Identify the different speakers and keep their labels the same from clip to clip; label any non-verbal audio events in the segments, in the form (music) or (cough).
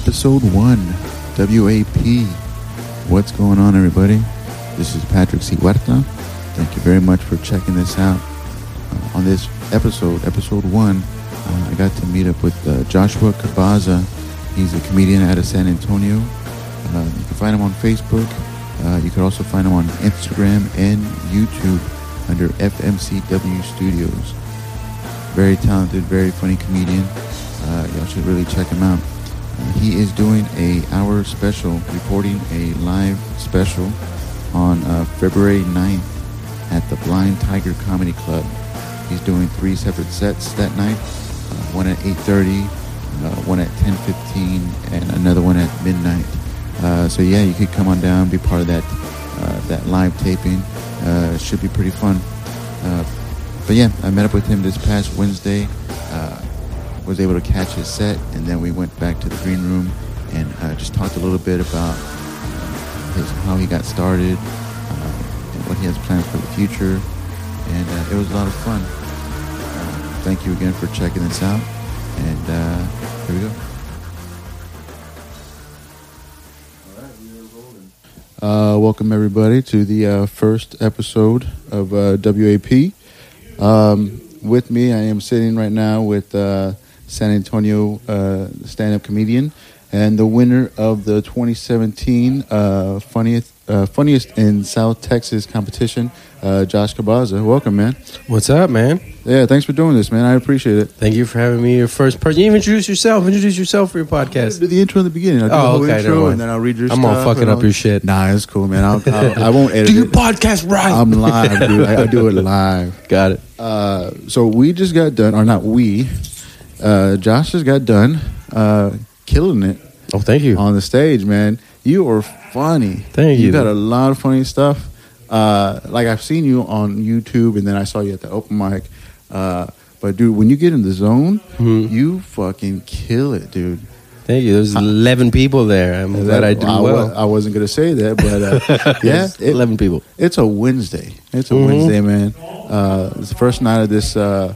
Speaker 1: episode one, WAP. What's going on, everybody? This is Patrick C. Huerta. Thank you very much for checking this out. Uh, on this episode, episode one, uh, I got to meet up with uh, Joshua Cabaza. He's a comedian out of San Antonio. Uh, you can find him on Facebook. Uh, you can also find him on Instagram and YouTube under FMCW Studios. Very talented, very funny comedian. Uh, y'all should really check him out. He is doing a hour special, reporting a live special on uh, February 9th at the Blind Tiger Comedy Club. He's doing three separate sets that night. Uh, one at 8:30, uh, one at 10:15, and another one at midnight. Uh, so yeah, you could come on down, be part of that uh, that live taping. Uh, should be pretty fun. But yeah, I met up with him this past Wednesday. Was able to catch his set, and then we went back to the green room and uh, just talked a little bit about his, how he got started uh, and what he has planned for the future. And uh, it was a lot of fun. Uh, thank you again for checking this out. And uh, here we go. Uh, welcome everybody to the first episode of WAP. Um, with me, I am sitting right now with uh, San Antonio uh, stand-up comedian and the winner of the 2017 uh, funniest uh, funniest in South Texas competition, uh, Josh Cabaza. Welcome, man.
Speaker 2: What's up, man?
Speaker 1: Yeah, thanks for doing this, man. I appreciate it.
Speaker 2: Thank you for having me your first person. You even introduce yourself. Introduce yourself for your
Speaker 1: I'll
Speaker 2: podcast.
Speaker 1: do the intro in the beginning. I'll do
Speaker 2: Oh,
Speaker 1: the
Speaker 2: okay,
Speaker 1: intro and then I'll read your stuff.
Speaker 2: I'm all fucking up your shit.
Speaker 1: Nah, it's cool, man. I'll, I'll, (laughs) I won't edit
Speaker 2: Do your
Speaker 1: it.
Speaker 2: podcast right.
Speaker 1: I'm live, dude. I, I do it (laughs) live.
Speaker 2: Got it.
Speaker 1: Uh, so we just got done, or not we. Uh, Josh just got done uh, killing it
Speaker 2: Oh, thank you.
Speaker 1: on the stage, man. You are funny.
Speaker 2: Thank you.
Speaker 1: You got a lot of funny stuff. Uh, like I've seen you on YouTube, and then I saw you at the open mic. Uh, but dude, when you get in the zone,
Speaker 2: Mhm.
Speaker 1: you fucking kill it, dude.
Speaker 2: Thank you. There's 11 people there. I'm glad I did
Speaker 1: wa-
Speaker 2: well.
Speaker 1: I wasn't gonna say that, but uh, (laughs) yeah, it-
Speaker 2: 11 people.
Speaker 1: it's a Wednesday. It's a
Speaker 2: Mhm.
Speaker 1: Wednesday, man. Uh, it's the first night of this uh,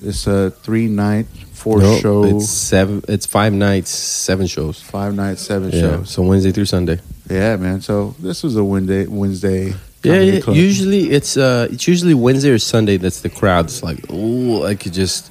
Speaker 1: this uh, three night, four
Speaker 2: Nope,
Speaker 1: show,
Speaker 2: It's seven. It's five nights, seven shows.
Speaker 1: five nights, seven
Speaker 2: Yeah.
Speaker 1: shows.
Speaker 2: So Wednesday through Sunday.
Speaker 1: Yeah, man. So this was a Wednesday. Wednesday.
Speaker 2: Yeah, yeah.
Speaker 1: club.
Speaker 2: Usually it's uh it's usually Wednesday or Sunday that's the crowd. It's like oh I could just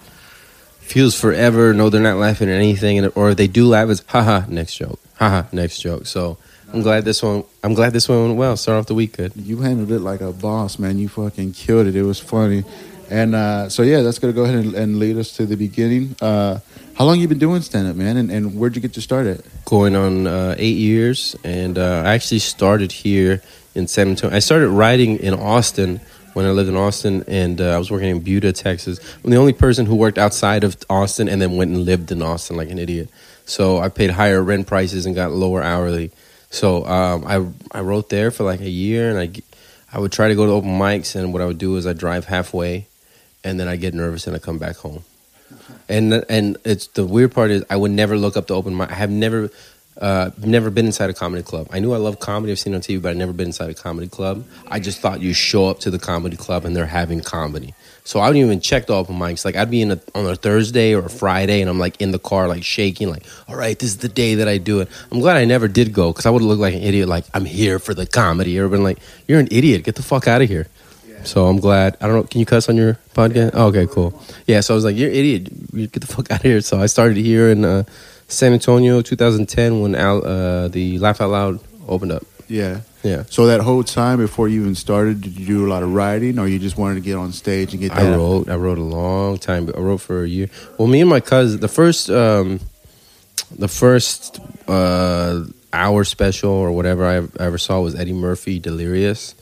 Speaker 2: feels forever. No, they're not laughing at anything, and or if they do laugh, it's haha next joke, haha next joke. So I'm glad this one. I'm glad this one went well. Start off the week good.
Speaker 1: You handled it like a boss, man. You fucking killed it. It was funny. And uh, so yeah, that's gonna go ahead and, and lead us to the beginning. Uh, how long you been doing stand up, man? And, and where'd you get your start at?
Speaker 2: Going on uh, eight years, and uh, I actually started here in San Antonio. I started writing in Austin when I lived in Austin, and uh, I was working in Buda, Texas. I'm the only person who worked outside of Austin and then went and lived in Austin like an idiot. So I paid higher rent prices and got lower hourly. So um, I I wrote there for like a year, and I I would try to go to open mics, and what I would do is I drive halfway, and then I get nervous and I come back home. And and it's the weird part is I would never look up the open mic. I have never uh, never been inside a comedy club. I knew I love comedy. I've seen it on TV, but I've never been inside a comedy club. I just thought you show up to the comedy club and they're having comedy. So I wouldn't even check the open mics. Like I'd be in a, on a Thursday or a Friday, and I'm like in the car, like shaking, like, all right, this is the day that I do it. I'm glad I never did go because I would looked like an idiot. Like I'm here for the comedy. Everyone been like, you're an idiot. Get the fuck out of here. So I'm glad. I don't know. Can you cuss on your podcast? Oh, okay, cool. Yeah. So I was like, "You're an idiot. You get the fuck out of here." So I started here in uh, San Antonio, 2010, when Al, uh, the Laugh Out Loud opened up.
Speaker 1: Yeah.
Speaker 2: Yeah.
Speaker 1: So that whole time before you even started, did you do a lot of writing, or you just wanted to get on stage and get that?
Speaker 2: I wrote. I wrote a long time. I wrote for a year. Well, me and my cousin, the first, um, the first uh, hour special or whatever I ever saw was Eddie Murphy Delirious,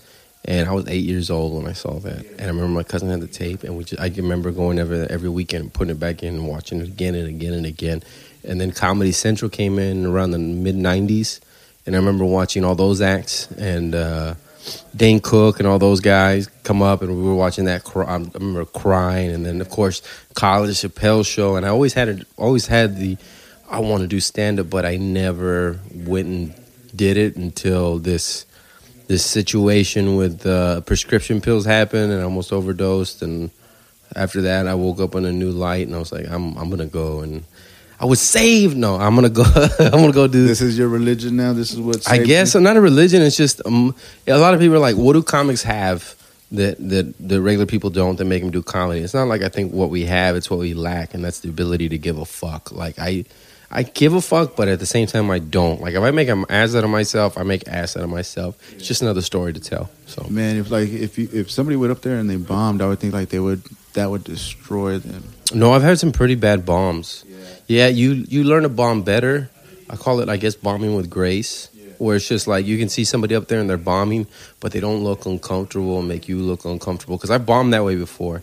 Speaker 2: and I was eight years old when I saw that. And I remember my cousin had the tape, and we just, I remember going every every weekend, putting it back in, and watching it again and again and again. And then Comedy Central came in around the mid '90s, and I remember watching all those acts and. Uh, Dane Cook and all those guys come up, and we were watching that. I remember crying, and then of course College Chappelle show, and I always had it, always had the, I want to do stand up, but I never went and did it until this, this situation with uh, prescription pills happened, and I almost overdosed, and after that I woke up in a new light, and I was like, I'm I'm gonna go, and I was saved. No, I'm gonna go. (laughs) I'm gonna go do
Speaker 1: This is your religion now. This is what
Speaker 2: I guess? I'm not a religion. It's just um, a lot of people are like, what do comics have that that the regular people don't that make them do comedy? It's not like I think what we have. It's what we lack, and that's the ability to give a fuck. Like I, I give a fuck, but at the same time, I don't. Like if I make an ass out of myself, I make ass out of myself. It's just another story to tell. So
Speaker 1: Man, if like if you if somebody went up there and they bombed, I would think like they would that would destroy them.
Speaker 2: no, I've had some pretty bad bombs. Yeah, yeah you you learn to bomb better. I call it, I guess, bombing with grace. Where it's just like you can see somebody up there and they're bombing, but they don't look uncomfortable and make you look uncomfortable. Because I bombed that way before.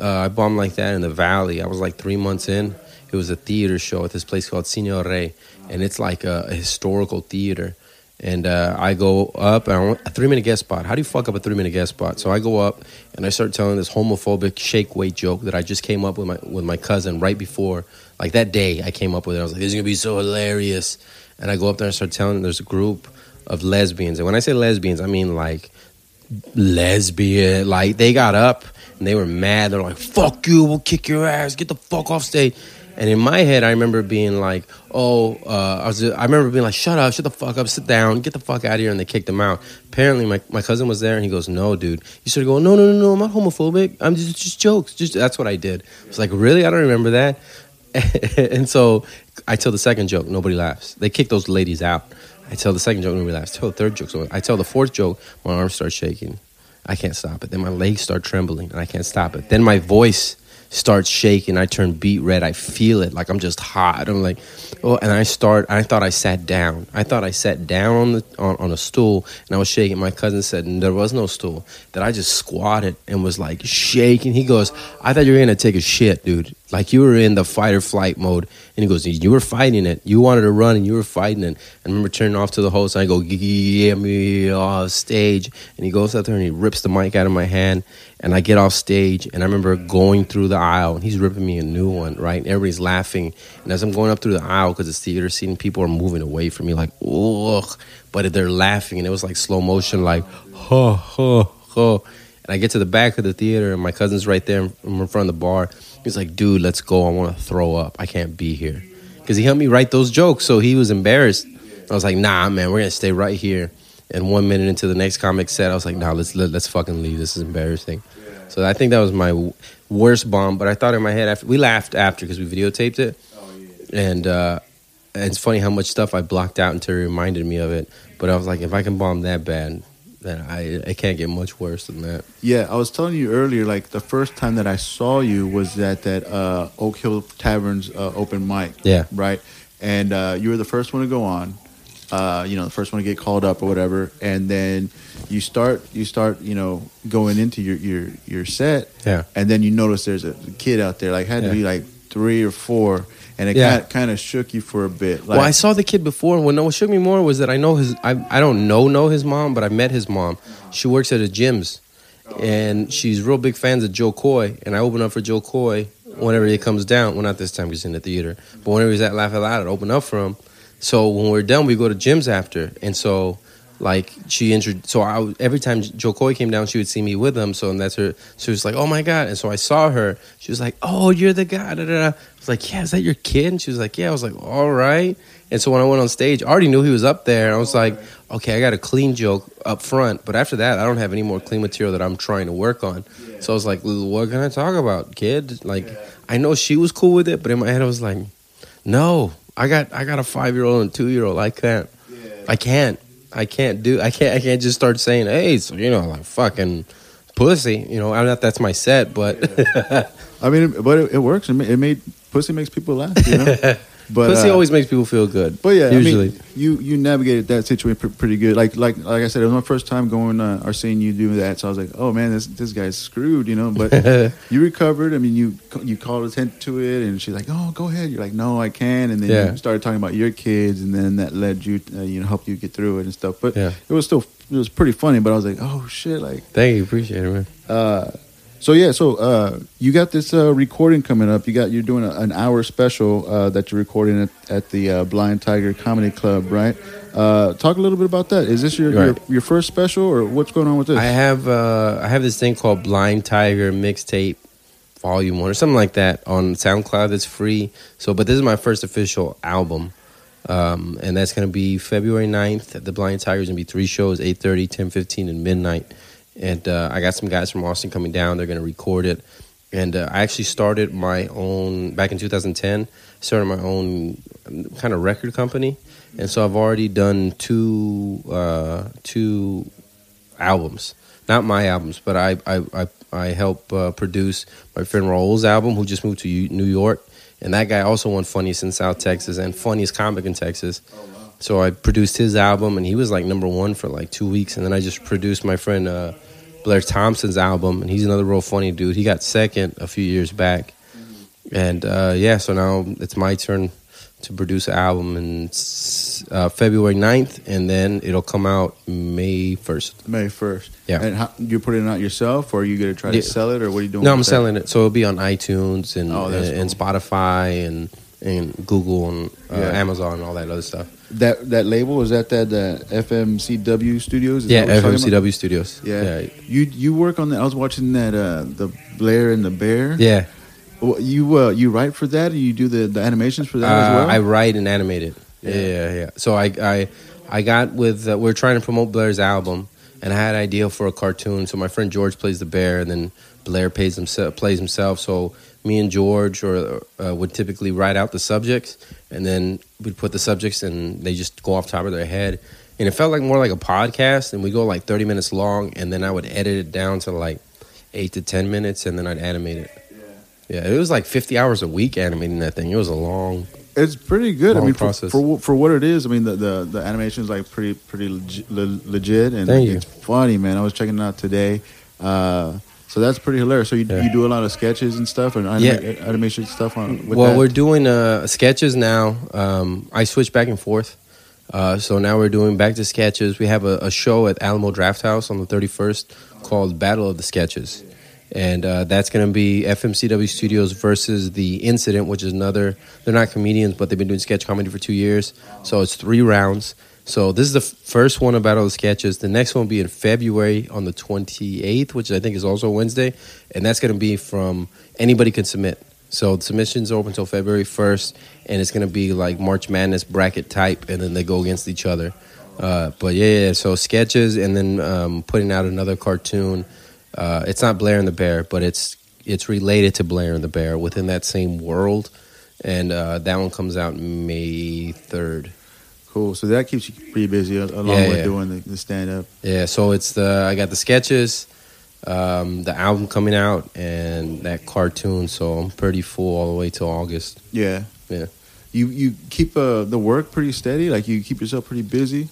Speaker 2: Uh, I bombed like that in the valley. I was like three months in. It was a theater show at this place called Signor Rey, and it's like a, a historical theater. And uh, I go up, and I want a three minute guest spot. How do you fuck up a three minute guest spot? So I go up, and I start telling this homophobic shake weight joke that I just came up with my with my cousin right before, like that day. I came up with it. I was like, "This is gonna be so hilarious." And I go up there and start telling. There's a group of lesbians, and when I say lesbians, I mean like lesbian. Like they got up and they were mad. They're like, "Fuck you! We'll kick your ass. Get the fuck off stage." And in my head, I remember being like, "Oh, uh, I was." I remember being like, "Shut up! Shut the fuck up! Sit down! Get the fuck out of here!" And they kicked him out. Apparently, my, my cousin was there, and he goes, "No, dude." He started going, "No, no, no, no! I'm not homophobic. I'm just just jokes. Just that's what I did." I was like, "Really? I don't remember that." (laughs) and so I tell the second joke, nobody laughs. They kick those ladies out. I tell the second joke, nobody laughs. Tell the third joke, so I tell the fourth joke, my arms start shaking. I can't stop it. Then my legs start trembling, and I can't stop it. Then my voice starts shaking. I turn beet red. I feel it like I'm just hot. I'm like, oh, and I start. I thought I sat down. I thought I sat down on the on, on a stool, and I was shaking. My cousin said there was no stool. That I just squatted and was like shaking. He goes, I thought you were gonna take a shit, dude. Like you were in the fight or flight mode. And he goes, you were fighting it. You wanted to run, and you were fighting it. I remember turning off to the host, and I go, get me off stage. And he goes out there and he rips the mic out of my hand, and I get off stage, and I remember going through the aisle, and he's ripping me a new one, right? And everybody's laughing, and as I'm going up through the aisle because it's theater scene, people are moving away from me, like ugh, but they're laughing, and it was like slow motion, like huh, huh, huh. And I get to the back of the theater, and my cousin's right there in front of the bar. He's like, "Dude, let's go. I want to throw up. I can't be here." Because he helped me write those jokes, so he was embarrassed. I was like, "Nah, man, we're gonna stay right here." And one minute into the next comic set, I was like, "Nah, let's let, let's fucking leave. This is embarrassing." So I think that was my worst bomb. But I thought in my head after we laughed after because we videotaped it, and uh, and it's funny how much stuff I blocked out until it reminded me of it. But I was like, if I can bomb that bad, then I I can't get much worse than that.
Speaker 1: Yeah, I was telling you earlier. Like the first time that I saw you was at that uh, Oak Hill Tavern's uh, open mic.
Speaker 2: Yeah.
Speaker 1: Right. And uh, you were the first one to go on. Uh, you know, the first one to get called up or whatever. And then you start, you start, you know, going into your your your set.
Speaker 2: Yeah.
Speaker 1: And then you notice there's a kid out there. Like had to
Speaker 2: Yeah.
Speaker 1: be like three or four, and it
Speaker 2: Yeah.
Speaker 1: kind of shook you for a bit. Like,
Speaker 2: well, I saw the kid before, and what what shook me more was that I know his. I I don't know know his mom, but I met his mom. She works at a gyms, and she's real big fans of Jo Koy. And I open up for Jo Koy whenever he comes down. Well, not this time because he's in the theater, but whenever he's at Laugh Out Loud, I open up for him. So when we're done, we go to gyms after, and so. Like she intro, so I every time Jo Koy came down, she would see me with him. So and that's her. She was like, "Oh my god!" And so I saw her. She was like, "Oh, you're the guy." Da, da, da. I was like, "Yeah, is that your kid?" And she was like, "Yeah." I was like, "All right." And so when I went on stage, I already knew he was up there. I was like, "Okay, I got a clean joke up front." But after that, I don't have any more clean material that I'm trying to work on. So I was like, "What can I talk about, kid?" Like, I know she was cool with it, but in my head, I was like, "No, I got I got a five year old and two year old. I can't. I can't. I can't do. I can't. I can't just start saying, "Hey, so you know, like fucking pussy." You know, I'm not. know if That's my set, but (laughs)
Speaker 1: I mean, but it, it works. It made, it made pussy makes people laugh. You know. (laughs) But
Speaker 2: pussy
Speaker 1: uh,
Speaker 2: always makes people feel good.
Speaker 1: But yeah,
Speaker 2: usually.
Speaker 1: I mean, you you navigated that situation pr- pretty good. Like like like I said, it was my first time going uh, or seeing you do that, so I was like, oh man, this this guy's screwed, you know. But (laughs) you recovered. I mean, you you called attention to it, and she's like, oh, go ahead. You're like, no, I can. And then
Speaker 2: Yeah.
Speaker 1: you started talking about your kids, and then that led you, uh, you know, helped you get through it and stuff. But
Speaker 2: Yeah.
Speaker 1: it was still it was pretty funny. But I was like, oh shit, like.
Speaker 2: Thank you, appreciate it, man.
Speaker 1: Uh, so yeah, so uh, you got this uh, recording coming up. You got you're doing a, an hour special uh, that you're recording at, at the uh, Blind Tiger Comedy Club, right? Uh, talk a little bit about that. Is this your, your
Speaker 2: Right.
Speaker 1: your first special, or what's going on with this?
Speaker 2: I have uh, I have this thing called Blind Tiger mixtape Volume One or something like that on SoundCloud. That's free. So, but this is my first official album. Um, and that's going to be February 9th at the Blind Tigers. going to be three shows 8.30, 10.15, and midnight. And uh, I got some guys from Austin coming down. They're going to record it. And uh, I actually started my own, back in 2010, started my own kind of record company. And so I've already done two, uh, two albums. Not my albums, but I, I, I, I help uh, produce my friend Raul's album, who just moved to New York and that guy also won Funniest in South Texas and Funniest Comic in Texas. Oh, wow. So I produced his album, and he was like number one for like two weeks. And then I just produced my friend uh, Blair Thompson's album, and he's another real funny dude. He got second a few years back, and uh, yeah, so now it's my turn to produce an album in uh, February 9th, and then it'll come out May 1st.
Speaker 1: May 1st.
Speaker 2: Yeah.
Speaker 1: And how, you're putting it out yourself, or are you going to try to sell it, or what are you doing?
Speaker 2: No, I'm selling it. So it'll be on iTunes and, oh, and, cool. and, Spotify and, and Google and uh, yeah. Amazon and all that other stuff.
Speaker 1: That that label is that that uh, FMCW Studios? Is
Speaker 2: yeah, FMCW Studios.
Speaker 1: Yeah. yeah. You you work on that. I was watching that uh, the Blair and the Bear.
Speaker 2: Yeah.
Speaker 1: You uh, you write for that, or you do the, the animations for that uh, as well?
Speaker 2: I write and animate it. Yeah, yeah. yeah. So I I I got with uh, we are trying to promote Blair's album, and I had an idea for a cartoon. So my friend George plays the bear, and then Blair plays himself. Plays himself. So me and George or uh, would typically write out the subjects, and then we'd put the subjects, and they just go off top of their head. And it felt like more like a podcast, and we go like thirty minutes long, and then I would edit it down to like eight to ten minutes, and then I'd animate it. Yeah, Yeah. it was like 50 hours a week animating that thing. It was a long.
Speaker 1: It's pretty good. I mean, for, for, for what it is, I mean the the, the animation is like pretty pretty legit, legit and
Speaker 2: Thank
Speaker 1: it's funny, man. I was checking it out today. Uh, so that's pretty hilarious. So you, yeah. you do a lot of sketches and stuff, and anima- yeah. animation stuff on.
Speaker 2: well,
Speaker 1: that?
Speaker 2: Well, we're doing uh, sketches now. Um, I switch back and forth. Uh, so now we're doing back to sketches. We have a, a show at Alamo Drafthouse on the 31st called Battle of the Sketches and uh, that's going to be FMCW Studios versus the Incident, which is another. They're not comedians, but they've been doing sketch comedy for two years. So it's three rounds. So this is the first one about all the sketches. The next one will be in February on the 28th, which I think is also Wednesday, and that's going to be from anybody can submit. So submissions open until February 1st, and it's going to be like March Madness bracket type, and then they go against each other. Uh, but yeah, yeah, so sketches, and then um, putting out another cartoon uh, it's not Blair and the Bear, but it's it's related to Blair and the Bear within that same world, and uh, that one comes out May third.
Speaker 1: Cool. So that keeps you pretty busy along yeah, with yeah. doing the, the stand up.
Speaker 2: Yeah. So it's the I got the sketches, um, the album coming out, and that cartoon. So I'm pretty full all the way till August.
Speaker 1: Yeah.
Speaker 2: Yeah.
Speaker 1: You you keep uh, the work pretty steady. Like you keep yourself pretty busy.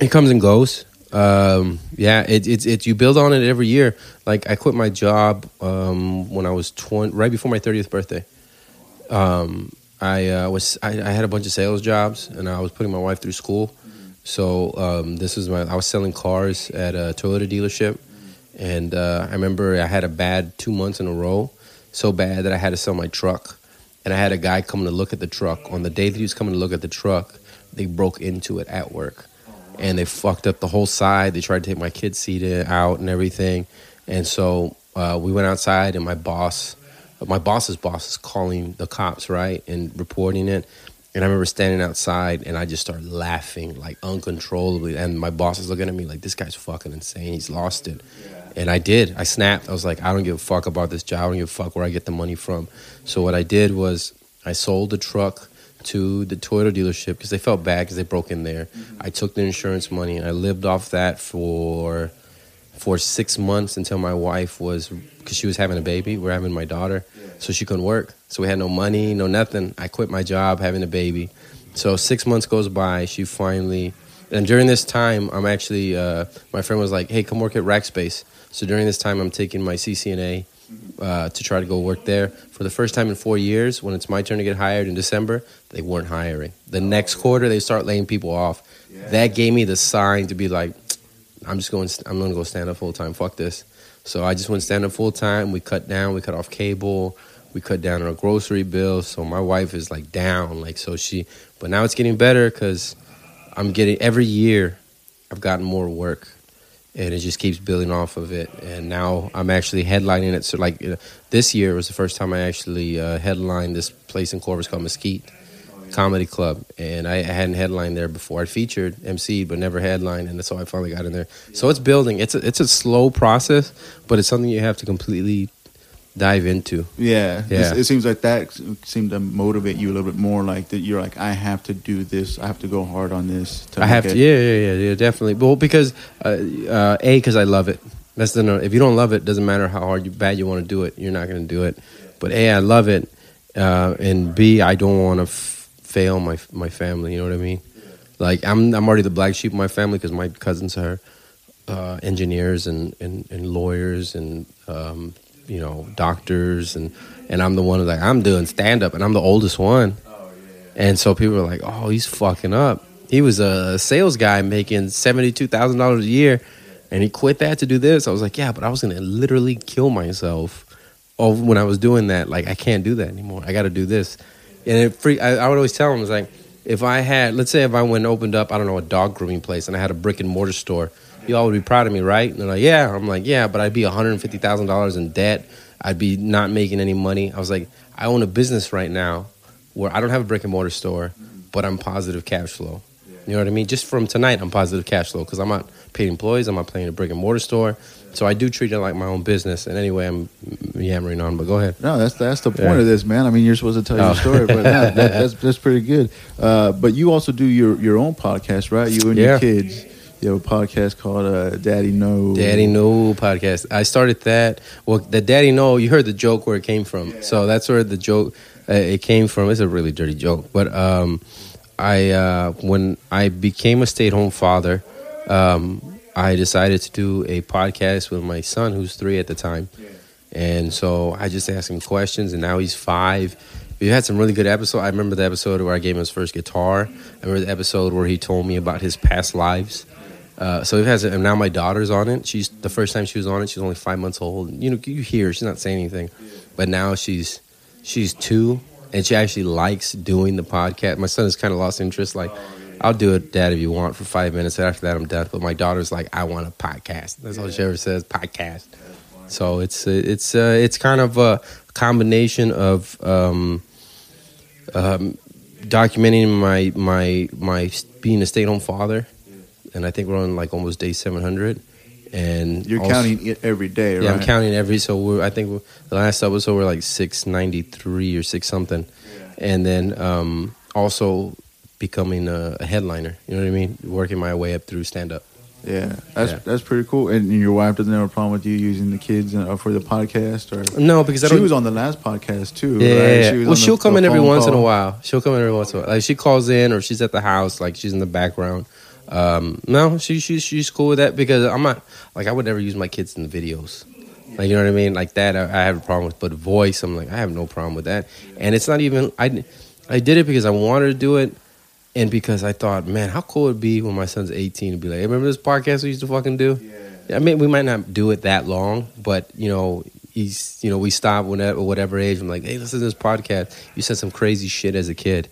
Speaker 2: It comes and goes. Um, yeah, it's it, it, you build on it every year. Like I quit my job um, when I was twenty, right before my thirtieth birthday. Um, I uh, was I, I, had a bunch of sales jobs, and I was putting my wife through school. So um, this was my I was selling cars at a Toyota dealership, and uh, I remember I had a bad two months in a row, so bad that I had to sell my truck. And I had a guy coming to look at the truck. On the day that he was coming to look at the truck, they broke into it at work and they fucked up the whole side. They tried to take my kid's seat out and everything. And so uh, we went outside, and my boss, my boss's boss, is calling the cops, right, and reporting it. And I remember standing outside, and I just started laughing like uncontrollably. And my boss is looking at me like, "This guy's fucking insane. He's lost it." And I did. I snapped. I was like, "I don't give a fuck about this job. I don't give a fuck where I get the money from." So what I did was I sold the truck to the Toyota dealership because they felt bad because they broke in there. Mm-hmm. I took the insurance money and I lived off that for for six months until my wife was because she was having a baby. We're having my daughter, so she couldn't work. So we had no money, no nothing. I quit my job, having a baby. So six months goes by. She finally, and during this time, I'm actually. Uh, my friend was like, "Hey, come work at Rackspace." So during this time, I'm taking my CCNA uh, to try to go work there. For the first time in four years, when it's my turn to get hired in December, they weren't hiring. The next quarter, they start laying people off. That gave me the sign to be like, I'm just going. I'm to go stand up full time. Fuck this. So I just went stand up full time. We cut down. We cut off cable. We cut down our grocery bill. So my wife is like down. Like so she. But now it's getting better because I'm getting every year. I've gotten more work and it just keeps building off of it. And now I'm actually headlining it. So like you know, this year was the first time I actually uh, headlined this place in Corpus called Mesquite Comedy Club, and I, hadn't headlined there before. I featured MC, but never headlined, and so I finally got in there. So it's building. It's a, it's a slow process, but it's something you have to completely dive into.
Speaker 1: Yeah,
Speaker 2: Yeah.
Speaker 1: It seems like that seemed to motivate you a little bit more. Like that, you're like, I have to do this. I have to go hard on this.
Speaker 2: I have to, yeah, yeah, yeah, yeah, definitely. Well, because uh, uh, a, because I love it. That's the no. If you don't love it, doesn't matter how hard you bad you want to do it. You're not going to do it. But a, I love it, uh, and b, I don't want to f- fail my my family. You know what I mean? Like I'm I'm already the black sheep of my family because my cousins are uh, engineers and, and, and lawyers and um, you know doctors and and I'm the one who's like I'm doing stand up and I'm the oldest one. And so people are like, "Oh, he's fucking up." He was a sales guy making seventy two thousand dollars a year, and he quit that to do this. I was like, "Yeah, but I was gonna literally kill myself." Oh, when I was doing that, like I can't do that anymore. I got to do this, and it free. I, I would always tell him, "Was like, if I had, let's say, if I went and opened up, I don't know, a dog grooming place, and I had a brick and mortar store, you all would be proud of me, right?" And they're like, "Yeah." I'm like, "Yeah," but I'd be one hundred fifty thousand dollars in debt. I'd be not making any money. I was like, I own a business right now where I don't have a brick and mortar store, but I'm positive cash flow. You know what I mean? Just from tonight, I'm positive cash flow because I'm not paying employees. I'm not paying a brick and mortar store. So I do treat it like my own business. And anyway, I'm yammering on, but go ahead.
Speaker 1: No, that's that's the point
Speaker 2: Yeah.
Speaker 1: of this, man. I mean, you're supposed to tell
Speaker 2: Oh.
Speaker 1: your story, but (laughs) that, that's that's pretty good. Uh, but you also do your your own podcast, right? You and
Speaker 2: Yeah.
Speaker 1: your kids. You have a podcast called uh, Daddy No.
Speaker 2: Daddy No podcast. I started that. Well, the Daddy No, you heard the joke where it came from. So that's where the joke uh, it came from. It's a really dirty joke, but um, I uh, when I became a stay at home father, um, I decided to do a podcast with my son, who's three at the time, and so I just asked him questions, and now he's five. We had some really good episodes. I remember the episode where I gave him his first guitar. I remember the episode where he told me about his past lives. Uh, so it has, and now my daughter's on it. She's the first time she was on it. She's only five months old. You know, you hear she's not saying anything, but now she's she's two, and she actually likes doing the podcast. My son has kind of lost interest. Like, I'll do it, Dad, if you want, for five minutes. After that, I'm done. But my daughter's like, I want a podcast. That's all she ever says, podcast. So it's it's uh, it's kind of a combination of um, um, documenting my my my being a stay at home father, and I think we're on like almost day seven hundred. And
Speaker 1: You're
Speaker 2: also-
Speaker 1: counting it every day,
Speaker 2: yeah,
Speaker 1: right?
Speaker 2: I'm counting every. So we're, I think the last episode we're like six ninety three or six something, and then um, also becoming a, a headliner. You know what I mean? Working my way up through stand up.
Speaker 1: Yeah, that's
Speaker 2: Yeah.
Speaker 1: that's pretty cool. And your wife doesn't have a problem with you using the kids uh, for the podcast, or
Speaker 2: No, because I
Speaker 1: she was on the last podcast too.
Speaker 2: yeah,
Speaker 1: right?
Speaker 2: yeah, yeah.
Speaker 1: She was
Speaker 2: well, she'll come
Speaker 1: the
Speaker 2: in every once in a while. She'll come in every once in a while. Like she calls in, or she's at the house, like she's in the background. Um, no, she she's she's cool with that because I'm not like I would never use my kids in the videos. Like you know what I mean? Like that, I, I have a problem with. But voice, I'm like I have no problem with that. And it's not even I. I did it because I wanted to do it, and because I thought, man, how cool it'd be when my son's 18 to be like, hey, remember this podcast we used to fucking do? Yeah. I mean, we might not do it that long, but you know, he's you know, we stop whenever whatever age. I'm like, hey, listen to this podcast. You said some crazy shit as a kid.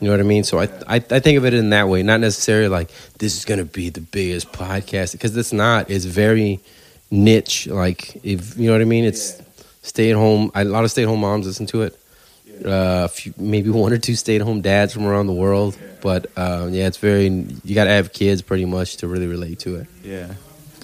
Speaker 2: You know what I mean? So I, I I think of it in that way, not necessarily like this is gonna be the biggest podcast because it's not. It's very niche. Like if you know what I mean, it's stay at home. A lot of stay at home moms listen to it. Uh, few, maybe one or two stay at home dads from around the world, but uh, yeah, it's very. You got to have kids pretty much to really relate to it.
Speaker 1: Yeah.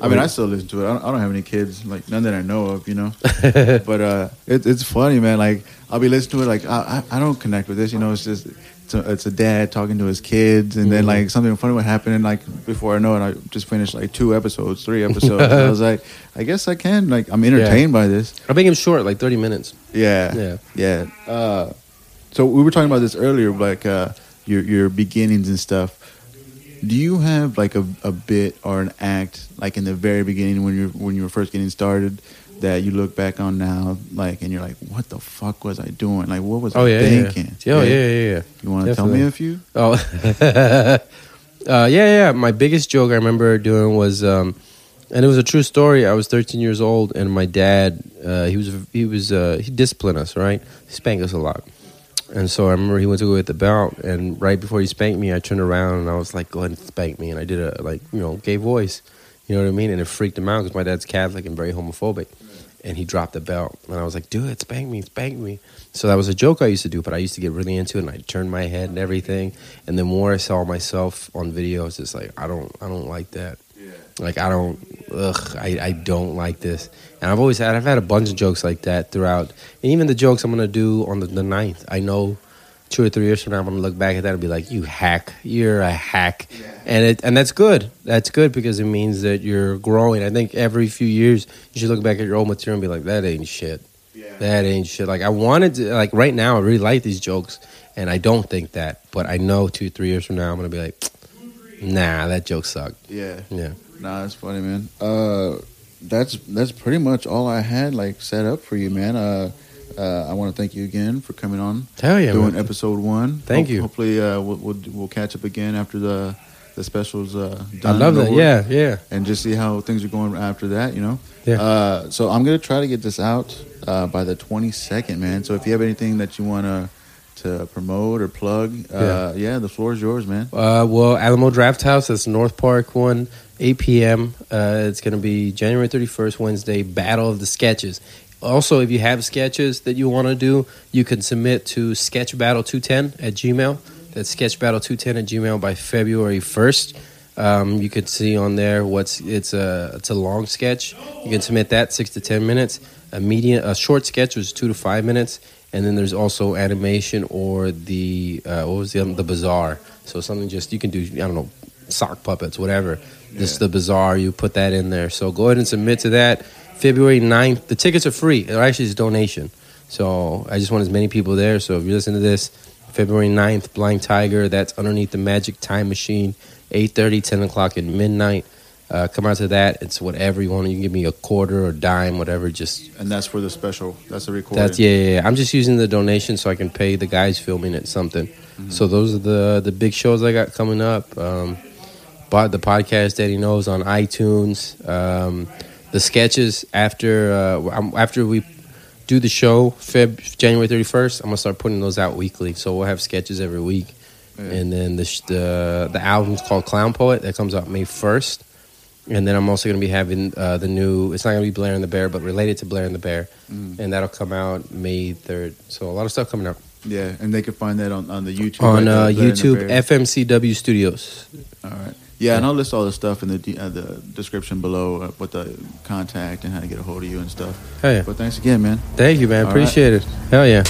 Speaker 1: I mean, I still listen to it. I don't, I don't have any kids, like none that I know of, you know. (laughs) but uh, it, it's funny, man. Like I'll be listening to it, like I, I, I don't connect with this, you know. It's just it's a, it's a dad talking to his kids, and then
Speaker 2: Mhm.
Speaker 1: like something funny would happen, and like before I know it, I just finished like two episodes, three episodes. and I was (laughs) like, I guess I can. Like I'm entertained by this.
Speaker 2: I make them short, like thirty minutes.
Speaker 1: Yeah,
Speaker 2: Yeah.
Speaker 1: yeah. Uh, so we were talking about this earlier, like uh, your your beginnings and stuff. Do you have like a, a bit or an act like in the very beginning when you're when you were first getting started that you look back on now, like, and you're like, what the fuck was I doing? Like, what was
Speaker 2: Oh
Speaker 1: I
Speaker 2: yeah,
Speaker 1: thinking?
Speaker 2: yeah. Oh yeah, yeah, yeah.
Speaker 1: You want to tell me a few?
Speaker 2: Oh, (laughs) uh, yeah, yeah. My biggest joke I remember doing was, um, and it was a true story. I was 13 years old, and my dad, uh, he was he was uh, he disciplined us, right? He spanked us a lot, and so I remember he went to go get the belt, and right before he spanked me, I turned around and I was like, "Go ahead and spank me," and I did a like you know gay voice, You know what I mean? And it freaked him out because my dad's Catholic and very homophobic. And he dropped the belt. And I was like, do it, spank me, spank me. So that was a joke I used to do, but I used to get really into it and I turned my head and everything. And the more I saw myself on videos, it's like I don't I don't like that. Like I don't ugh, I, I don't like this. And I've always had I've had a bunch of jokes like that throughout. And even the jokes I'm gonna do on the, the 9th, I know two or three years from now I'm gonna look back at that and be like, You hack. You're a hack. And it and that's good. That's good because it means that you're growing. I think every few years you should look back at your old material and be like, That ain't shit. That ain't shit. Like I wanted to like right now I really like these jokes and I don't think that. But I know two, three years from now I'm gonna be like, Nah, that joke sucked.
Speaker 1: Yeah.
Speaker 2: Yeah.
Speaker 1: Nah, that's funny, man. Uh, that's that's pretty much all I had like set up for you, man. Uh, uh, I want to thank you again for coming on,
Speaker 2: Hell yeah.
Speaker 1: doing
Speaker 2: man.
Speaker 1: episode one.
Speaker 2: Thank you.
Speaker 1: Hopefully, uh, we'll, we'll we'll catch up again after the the specials. Uh,
Speaker 2: I
Speaker 1: done
Speaker 2: love that. Yeah, yeah.
Speaker 1: and just see how things are going after that. You know.
Speaker 2: Yeah.
Speaker 1: Uh, so I'm gonna try to get this out uh, by the 22nd, man. So if you have anything that you wanna to promote or plug, uh, yeah. the floor is yours, man.
Speaker 2: Uh, well, Alamo Drafthouse, that's North Park one, 8 p.m. Uh, it's going to be January 31st, Wednesday, Battle of the Sketches. Also, if you have sketches that you want to do, you can submit to sketchbattle210 at Gmail. That's sketchbattle210 at Gmail by February 1st. Um, you could see on there what's it's a it's a long sketch. You can submit that six to ten minutes. A medium a short sketch was two to five minutes, and then there's also animation or the uh, what was the the bizarre. So something just you can do. I don't know sock puppets, whatever. Just the bizarre. You put that in there. So go ahead and submit to that. February 9th. The tickets are free. They're actually it's a donation. So I just want as many people there. So if you listen to this, February 9th, Blind Tiger. That's underneath the Magic Time Machine. 8.30, 10 o'clock at midnight. Uh, come out to that. It's whatever you want. You can give me a quarter or dime, whatever. Just
Speaker 1: And that's for the special. That's a recording.
Speaker 2: that's yeah, yeah, yeah. I'm just using the donation so I can pay the guys filming it something. So those are the the big shows I got coming up. Um, but the podcast that he knows on iTunes. Um, the sketches after uh, after we do the show Feb January 31st. I'm gonna start putting those out weekly. So we'll have sketches every week.
Speaker 1: Yeah.
Speaker 2: And then the, sh- the the album's called Clown Poet that comes out May 1st. And then I'm also going to be having uh, the new. It's not going to be Blair and the Bear, but related to Blair and the Bear,
Speaker 1: Mm.
Speaker 2: and that'll come out May third. So a lot of stuff coming out
Speaker 1: Yeah, and they can find that on, on the YouTube.
Speaker 2: on
Speaker 1: right,
Speaker 2: uh,
Speaker 1: the Blood and the
Speaker 2: YouTube. FMCW Studios.
Speaker 1: All right. Yeah, and I'll list all the stuff in the de- uh, the description below uh, with the contact and how to get a hold of you and stuff.
Speaker 2: Hell yeah!
Speaker 1: But thanks again, man.
Speaker 2: Thank you, man.
Speaker 1: All
Speaker 2: Appreciate it. Hell yeah.